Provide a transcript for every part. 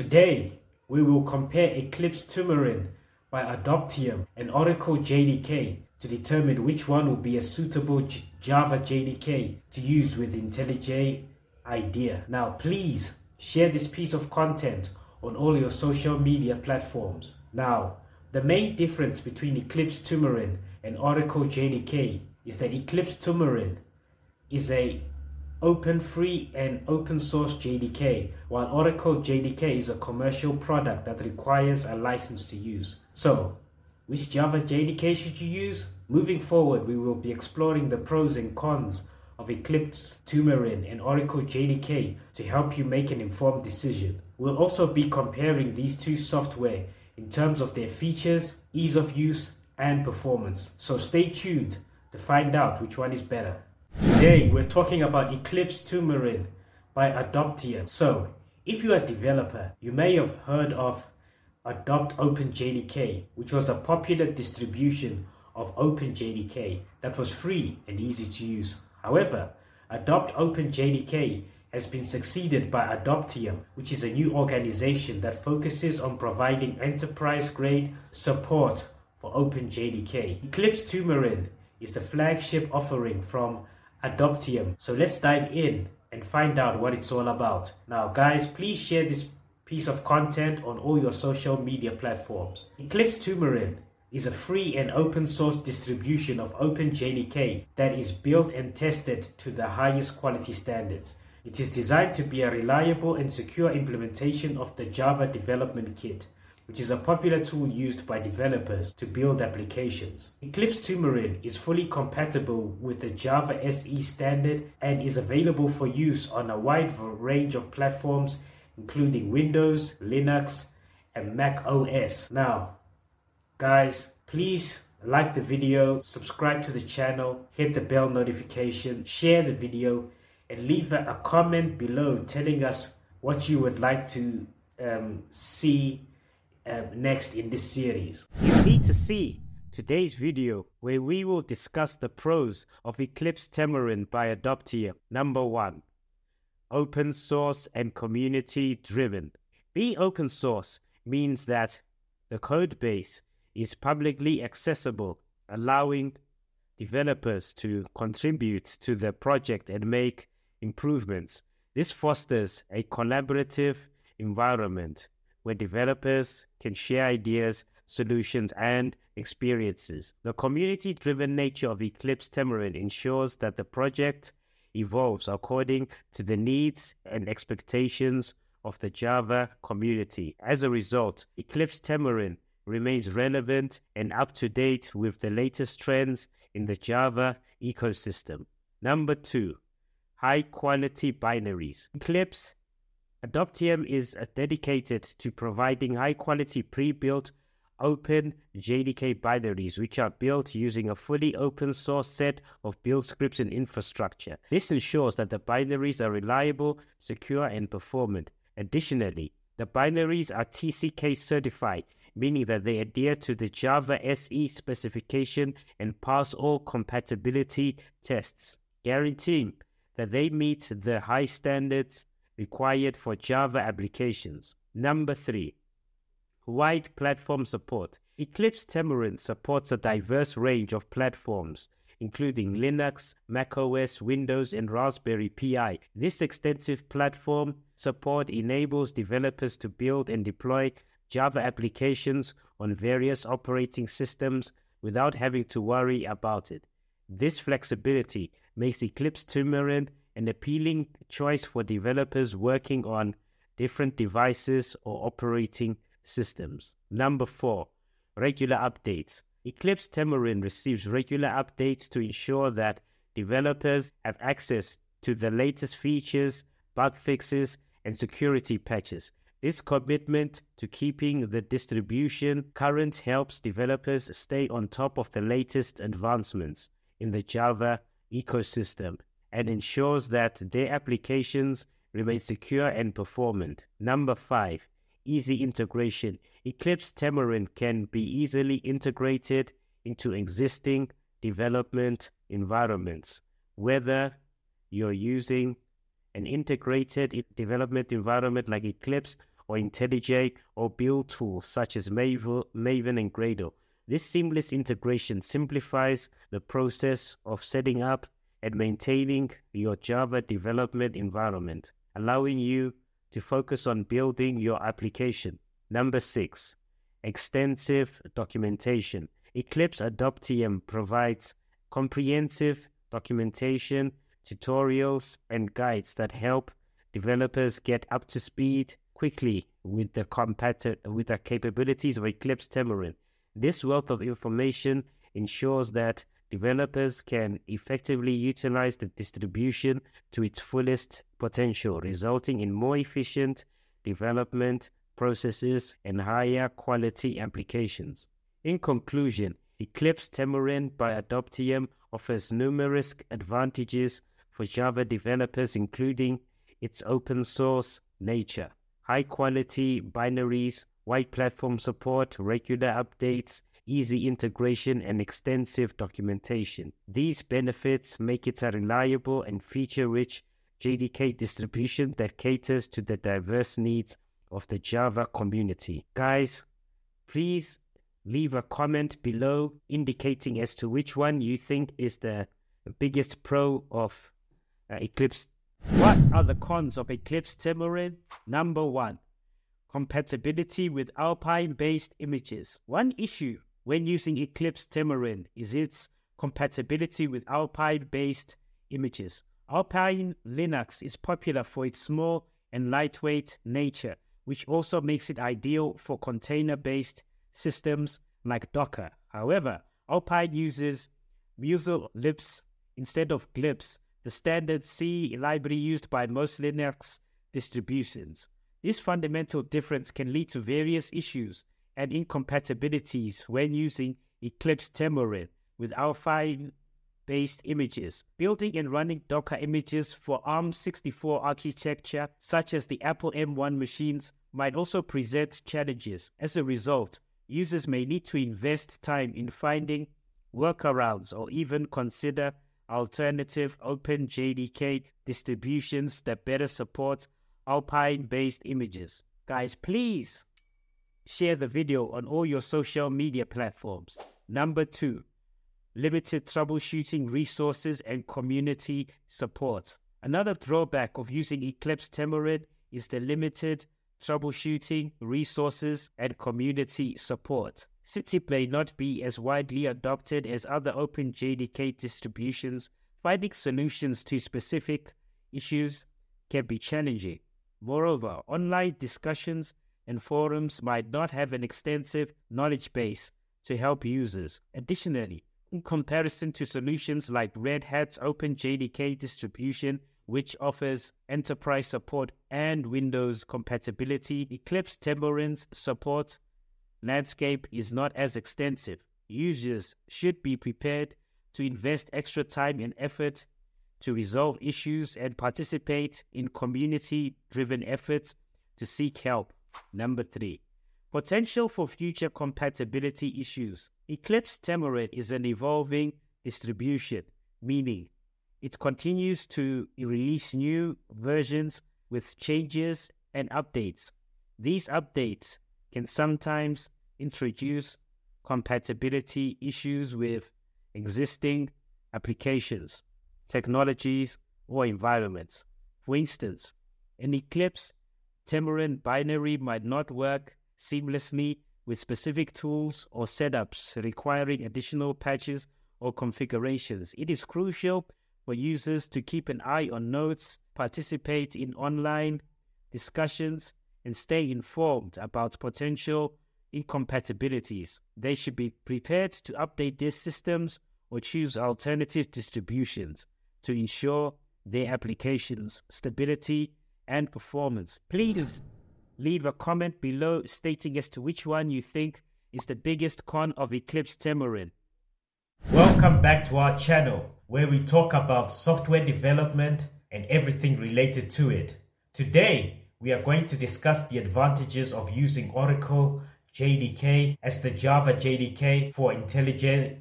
Today, we will compare Eclipse Temurin by Adoptium and Oracle JDK to determine which one will be a suitable J Java JDK to use with IntelliJ IDEA. Now, please share this piece of content on all your social media platforms. Now, the main difference between Eclipse Temurin and Oracle JDK is that Eclipse Temurin is a open free and open source JDK, while Oracle JDK is a commercial product that requires a license to use. So, which Java JDK should you use? Moving forward, we will be exploring the pros and cons of Eclipse Temurin and Oracle JDK to help you make an informed decision. We'll also be comparing these two software in terms of their features, ease of use, and performance. So stay tuned to find out which one is better. Today we're talking about Eclipse Temurin by Adoptium. So, if you're a developer, you may have heard of Adopt OpenJDK, which was a popular distribution of OpenJDK that was free and easy to use. However, Adopt OpenJDK has been succeeded by Adoptium, which is a new organization that focuses on providing enterprise-grade support for OpenJDK. Eclipse Turmarin is the flagship offering from Adoptium. So let's dive in and find out what it's all about. Now, guys, please share this piece of content on all your social media platforms. Eclipse Temurin is a free and open source distribution of OpenJDK that is built and tested to the highest quality standards. It is designed to be a reliable and secure implementation of the Java Development Kit which is a popular tool used by developers to build applications. Eclipse Temurin is fully compatible with the Java SE standard and is available for use on a wide range of platforms including Windows, Linux, and Mac OS. Now, guys, please like the video, subscribe to the channel, hit the bell notification, share the video, and leave a comment below telling us what you would like to um, see um, next in this series. You need to see today's video where we will discuss the pros of Eclipse Temurin by Adoptium. Number one, open source and community driven. Being open source means that the code base is publicly accessible, allowing developers to contribute to the project and make improvements. This fosters a collaborative environment where developers can share ideas, solutions, and experiences. The community driven nature of Eclipse Temurin ensures that the project evolves according to the needs and expectations of the Java community. As a result, Eclipse Temurin remains relevant and up to date with the latest trends in the Java ecosystem. Number two, high quality binaries. Eclipse Adoptium is uh, dedicated to providing high quality pre built open JDK binaries, which are built using a fully open source set of build scripts and infrastructure. This ensures that the binaries are reliable, secure, and performant. Additionally, the binaries are TCK certified, meaning that they adhere to the Java SE specification and pass all compatibility tests, guaranteeing that they meet the high standards required for Java applications. Number three, wide platform support. Eclipse Temurin supports a diverse range of platforms, including Linux, macOS, Windows, and Raspberry Pi. This extensive platform support enables developers to build and deploy Java applications on various operating systems without having to worry about it. This flexibility makes Eclipse Temurin an appealing choice for developers working on different devices or operating systems. Number four, regular updates. Eclipse Temurin receives regular updates to ensure that developers have access to the latest features, bug fixes, and security patches. This commitment to keeping the distribution current helps developers stay on top of the latest advancements in the Java ecosystem and ensures that their applications remain secure and performant. Number five, easy integration. Eclipse Temurin can be easily integrated into existing development environments, whether you're using an integrated development environment like Eclipse or IntelliJ or build tools such as Maven and Gradle. This seamless integration simplifies the process of setting up and maintaining your Java development environment, allowing you to focus on building your application. Number six, extensive documentation. Eclipse Adoptium provides comprehensive documentation, tutorials, and guides that help developers get up to speed quickly with the compati- with the capabilities of Eclipse Temurin. This wealth of information ensures that developers can effectively utilize the distribution to its fullest potential, resulting in more efficient development processes and higher quality applications. In conclusion, Eclipse Temurin by Adoptium offers numerous advantages for Java developers, including its open source nature, high quality binaries, wide platform support, regular updates, easy integration, and extensive documentation. These benefits make it a reliable and feature rich JDK distribution that caters to the diverse needs of the Java community. Guys, please leave a comment below indicating as to which one you think is the biggest pro of uh, Eclipse. What are the cons of Eclipse Temurin? Number one, compatibility with Alpine based images. One issue when using Eclipse Temurin is its compatibility with Alpine based images. Alpine Linux is popular for its small and lightweight nature, which also makes it ideal for container based systems like Docker. However, Alpine uses Musl libc instead of glibc, the standard C library used by most Linux distributions. This fundamental difference can lead to various issues and incompatibilities when using Eclipse Temurin with Alpine based images. Building and running Docker images for ARM64 architecture, such as the Apple M1 machines, might also present challenges. As a result, users may need to invest time in finding workarounds or even consider alternative OpenJDK distributions that better support Alpine based images. Guys, please share the video on all your social media platforms. Number two, limited troubleshooting resources and community support. Another drawback of using Eclipse Temurin is the limited troubleshooting, resources, and community support. It may not be as widely adopted as other OpenJDK distributions, finding solutions to specific issues can be challenging. Moreover, online discussions and forums might not have an extensive knowledge base to help users. Additionally, in comparison to solutions like Red Hat's OpenJDK distribution, which offers enterprise support and Windows compatibility, Eclipse Temurin's support landscape is not as extensive. Users should be prepared to invest extra time and effort to resolve issues and participate in community driven efforts to seek help. Number three, potential for future compatibility issues. Eclipse Temurin is an evolving distribution, meaning it continues to release new versions with changes and updates. These updates can sometimes introduce compatibility issues with existing applications, technologies, or environments. For instance, an Eclipse Temurin binary might not work seamlessly with specific tools or setups requiring additional patches or configurations. It is crucial for users to keep an eye on notes, participate in online discussions, and stay informed about potential incompatibilities. They should be prepared to update their systems or choose alternative distributions to ensure their applications' stability and performance. Please leave a comment below stating as to which one you think is the biggest con of Eclipse Temurin. Welcome back to our channel where we talk about software development and everything related to it. Today, we are going to discuss the advantages of using Oracle JDK as the Java JDK for IntelliJ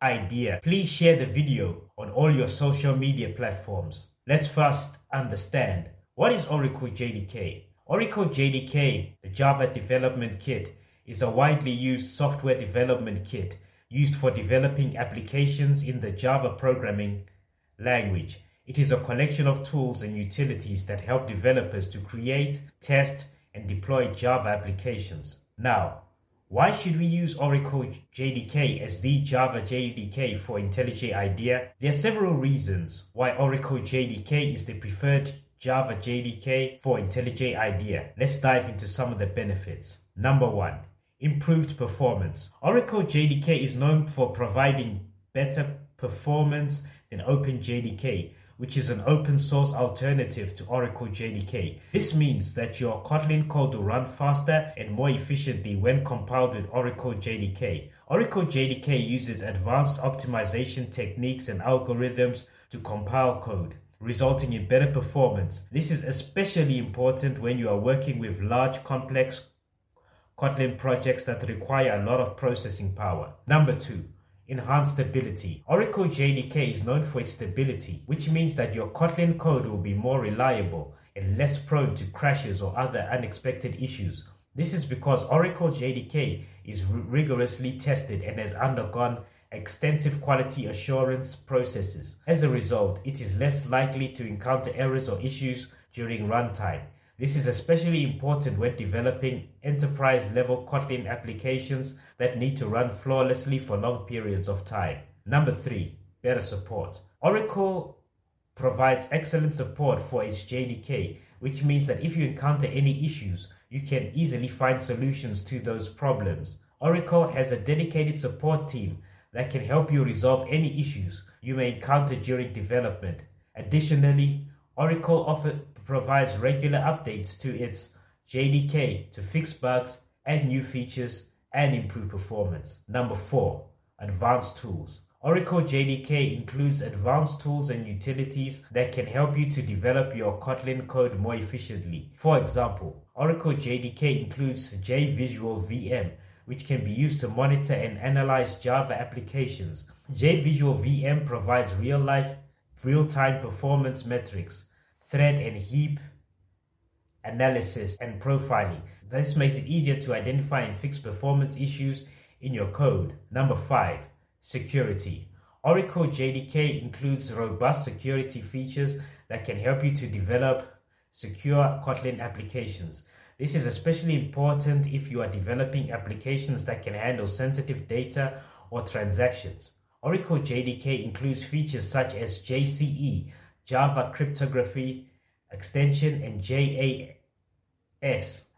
IDEA. Please share the video on all your social media platforms. Let's first understand what is Oracle JDK. Oracle JDK, the Java Development Kit, is a widely used software development kit used for developing applications in the Java programming language. It is a collection of tools and utilities that help developers to create, test, and deploy Java applications. Now, why should we use Oracle JDK as the Java JDK for IntelliJ IDEA? There are several reasons why Oracle JDK is the preferred Java JDK for IntelliJ IDEA. Let's dive into some of the benefits. Number one, improved performance. Oracle JDK is known for providing better performance than OpenJDK, which is an open source alternative to Oracle JDK. This means that your Kotlin code will run faster and more efficiently when compiled with Oracle JDK. Oracle JDK uses advanced optimization techniques and algorithms to compile code resulting in better performance. This is especially important when you are working with large complex Kotlin projects that require a lot of processing power. Number two, enhanced stability. Oracle JDK is known for its stability, which means that your Kotlin code will be more reliable and less prone to crashes or other unexpected issues. This is because Oracle JDK is rigorously tested and has undergone extensive quality assurance processes. As a result, it is less likely to encounter errors or issues during runtime. This is especially important when developing enterprise level Kotlin applications that need to run flawlessly for long periods of time. Number three, better support. Oracle provides excellent support for its JDK, which means that if you encounter any issues, you can easily find solutions to those problems. Oracle has a dedicated support team that can help you resolve any issues you may encounter during development. Additionally, Oracle offer, provides regular updates to its JDK to fix bugs, add new features, and improve performance. Number four, advanced tools. Oracle JDK includes advanced tools and utilities that can help you to develop your Kotlin code more efficiently. For example, Oracle JDK includes JVisual VM, which can be used to monitor and analyze Java applications. JVisual VM provides real life, real time performance metrics thread and heap analysis and profiling. This makes it easier to identify and fix performance issues in your code. Number five, security. Oracle JDK includes robust security features that can help you to develop secure Kotlin applications. This is especially important if you are developing applications that can handle sensitive data or transactions. Oracle JDK includes features such as JCE, Java Cryptography Extension, and JAAS,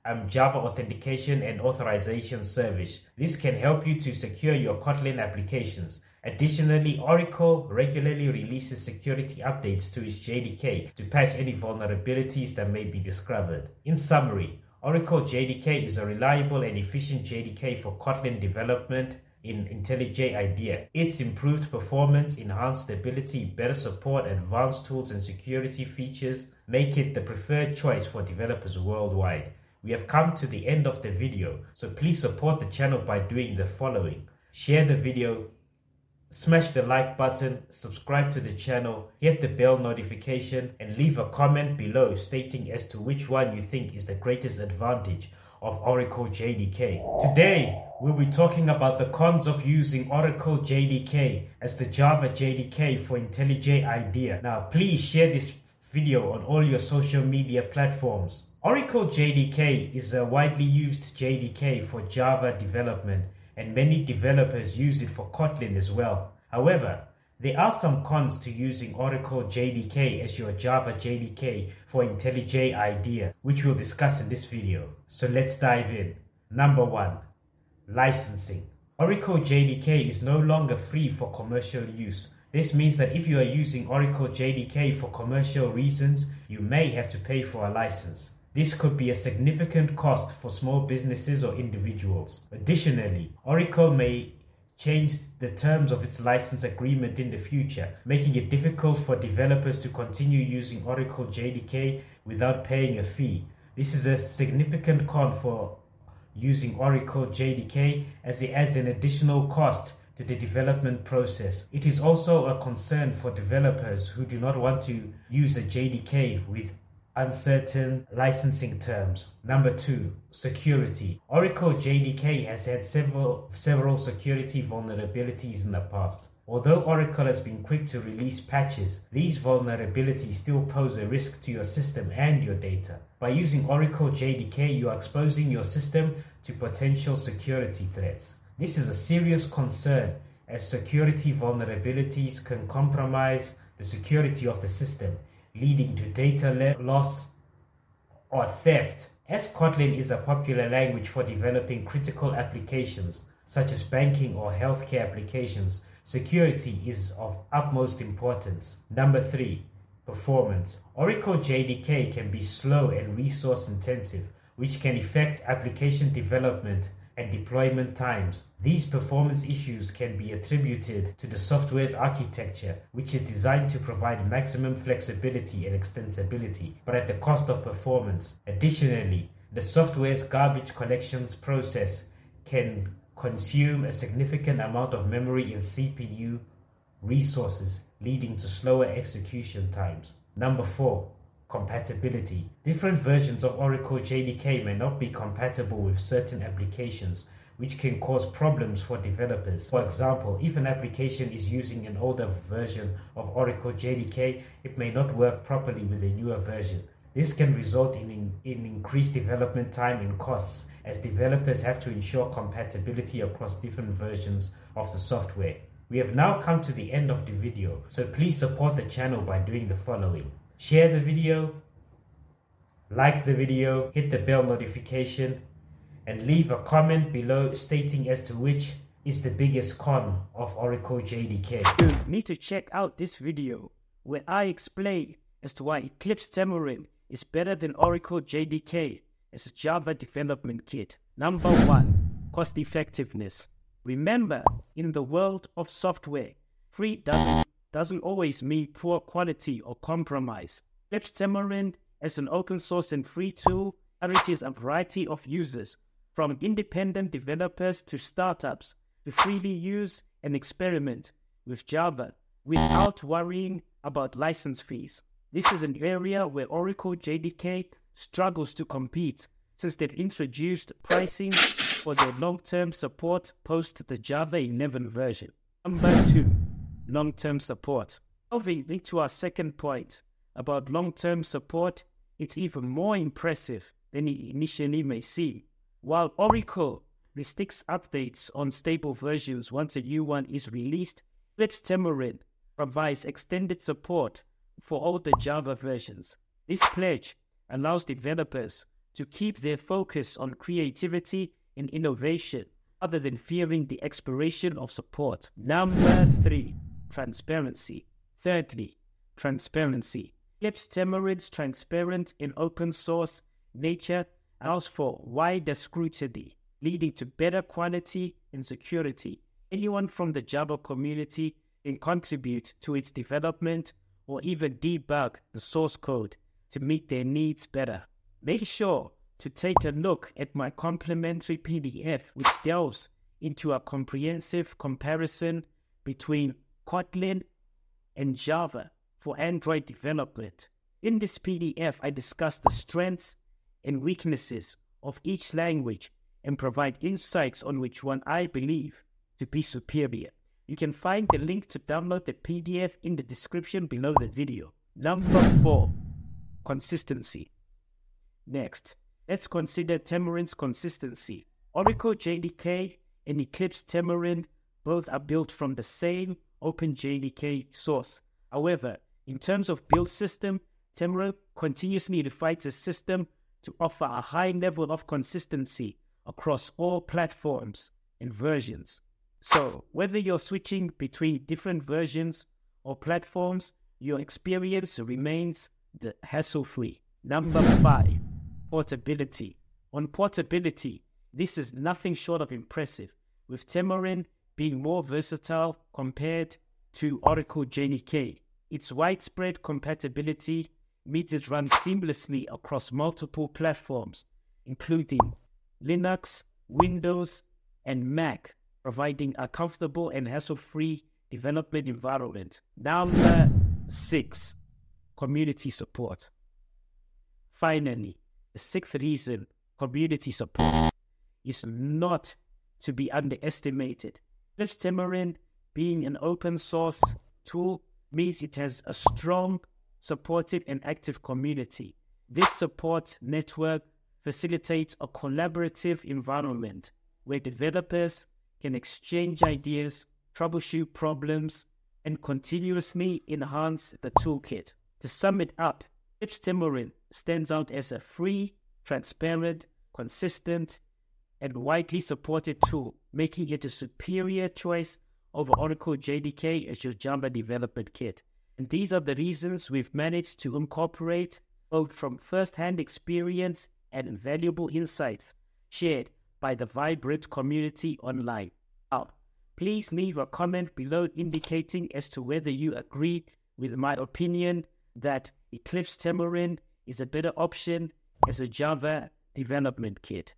um, Java Authentication and Authorization Service. This can help you to secure your Kotlin applications. Additionally, Oracle regularly releases security updates to its JDK to patch any vulnerabilities that may be discovered. In summary, Oracle JDK is a reliable and efficient JDK for Kotlin development in IntelliJ IDEA. Its improved performance, enhanced stability, better support, advanced tools, and security features make it the preferred choice for developers worldwide. We have come to the end of the video, so please support the channel by doing the following. Share the video, smash the like button, subscribe to the channel, hit the bell notification, and leave a comment below stating as to which one you think is the greatest advantage of Oracle JDK. Today, we'll be talking about the cons of using Oracle JDK as the Java JDK for IntelliJ IDEA. Now, please share this video on all your social media platforms. Oracle JDK is a widely used JDK for Java development, and many developers use it for Kotlin as well. However, there are some cons to using Oracle JDK as your Java JDK for IntelliJ IDEA, which we'll discuss in this video. So let's dive in. Number one, licensing. Oracle JDK is no longer free for commercial use. This means that if you are using Oracle JDK for commercial reasons, you may have to pay for a license. This could be a significant cost for small businesses or individuals. Additionally, Oracle may change the terms of its license agreement in the future, making it difficult for developers to continue using Oracle JDK without paying a fee. This is a significant con for using Oracle JDK as it adds an additional cost to the development process. It is also a concern for developers who do not want to use a JDK with uncertain licensing terms. Number two, security. Oracle JDK has had several, several security vulnerabilities in the past. Although Oracle has been quick to release patches, these vulnerabilities still pose a risk to your system and your data. By using Oracle JDK, you are exposing your system to potential security threats. This is a serious concern as security vulnerabilities can compromise the security of the system, leading to data loss or theft. As Kotlin is a popular language for developing critical applications such as banking or healthcare applications, security is of utmost importance. Number three, performance. Oracle JDK can be slow and resource intensive, which can affect application development and deployment times. These performance issues can be attributed to the software's architecture, which is designed to provide maximum flexibility and extensibility, but at the cost of performance. Additionally, the software's garbage collections process can consume a significant amount of memory and CPU resources, leading to slower execution times. Number four, Compatibility. Different versions of Oracle JDK may not be compatible with certain applications, which can cause problems for developers. For example, if an application is using an older version of Oracle JDK, it may not work properly with a newer version. This can result in, in, in, increased development time and costs as developers have to ensure compatibility across different versions of the software. We have now come to the end of the video, so please support the channel by doing the following share the video, like the video, hit the bell notification, and leave a comment below stating as to which is the biggest con of Oracle JDK. You need to check out this video where I explain as to why Eclipse Xamarin is better than Oracle JDK as a Java development kit. Number one, cost effectiveness. Remember, in the world of software, free doesn't doesn't always mean poor quality or compromise. Eclipse Xamarin as an open source and free tool enriches a variety of users, from independent developers to startups, to freely use and experiment with Java without worrying about license fees. This is an area where Oracle JDK struggles to compete since they've introduced pricing for their long-term support post the Java 11 version. Number two, long term support. Moving into our second point about long term support, it's even more impressive than it initially may seem. While Oracle restricts updates on stable versions once a new one is released, Eclipse Xamarin provides extended support for all the Java versions. This pledge allows developers to keep their focus on creativity and innovation other than fearing the expiration of support. Number three, transparency. Thirdly, transparency. Eclipse Xamarin's transparent in open source nature allows for wider scrutiny, leading to better quality and security. Anyone from the Java community can contribute to its development or even debug the source code to meet their needs better. Make sure to take a look at my complimentary PDF, which delves into a comprehensive comparison between Kotlin, and Java for Android development. In this PDF, I discuss the strengths and weaknesses of each language and provide insights on which one I believe to be superior. You can find the link to download the PDF in the description below the video. Number 4. Consistency. Next, let's consider Xamarin's consistency. Oracle JDK and Eclipse Xamarin both are built from the same OpenJDK source. However, in terms of build system, Xamarin continuously refines the system to offer a high level of consistency across all platforms and versions. So, whether you're switching between different versions or platforms, your experience remains the hassle-free. Number five, portability. On portability, this is nothing short of impressive, with Xamarin being more versatile compared to Oracle JDK. Its widespread compatibility means it runs seamlessly across multiple platforms, including Linux, Windows, and Mac, providing a comfortable and hassle-free development environment. Number six, community support. Finally, the sixth reason community support is not to be underestimated. Eclipse Temurin being an open source tool means it has a strong, supportive, and active community. This support network facilitates a collaborative environment where developers can exchange ideas, troubleshoot problems, and continuously enhance the toolkit. To sum it up, Eclipse Temurin stands out as a free, transparent, consistent, and widely supported tool, making it a superior choice over Oracle JDK as your Java development kit. And these are the reasons we've managed to incorporate both from first-hand experience and valuable insights shared by the vibrant community online. Now, please leave a comment below indicating as to whether you agree with my opinion that Eclipse Temurin is a better option as a Java development kit.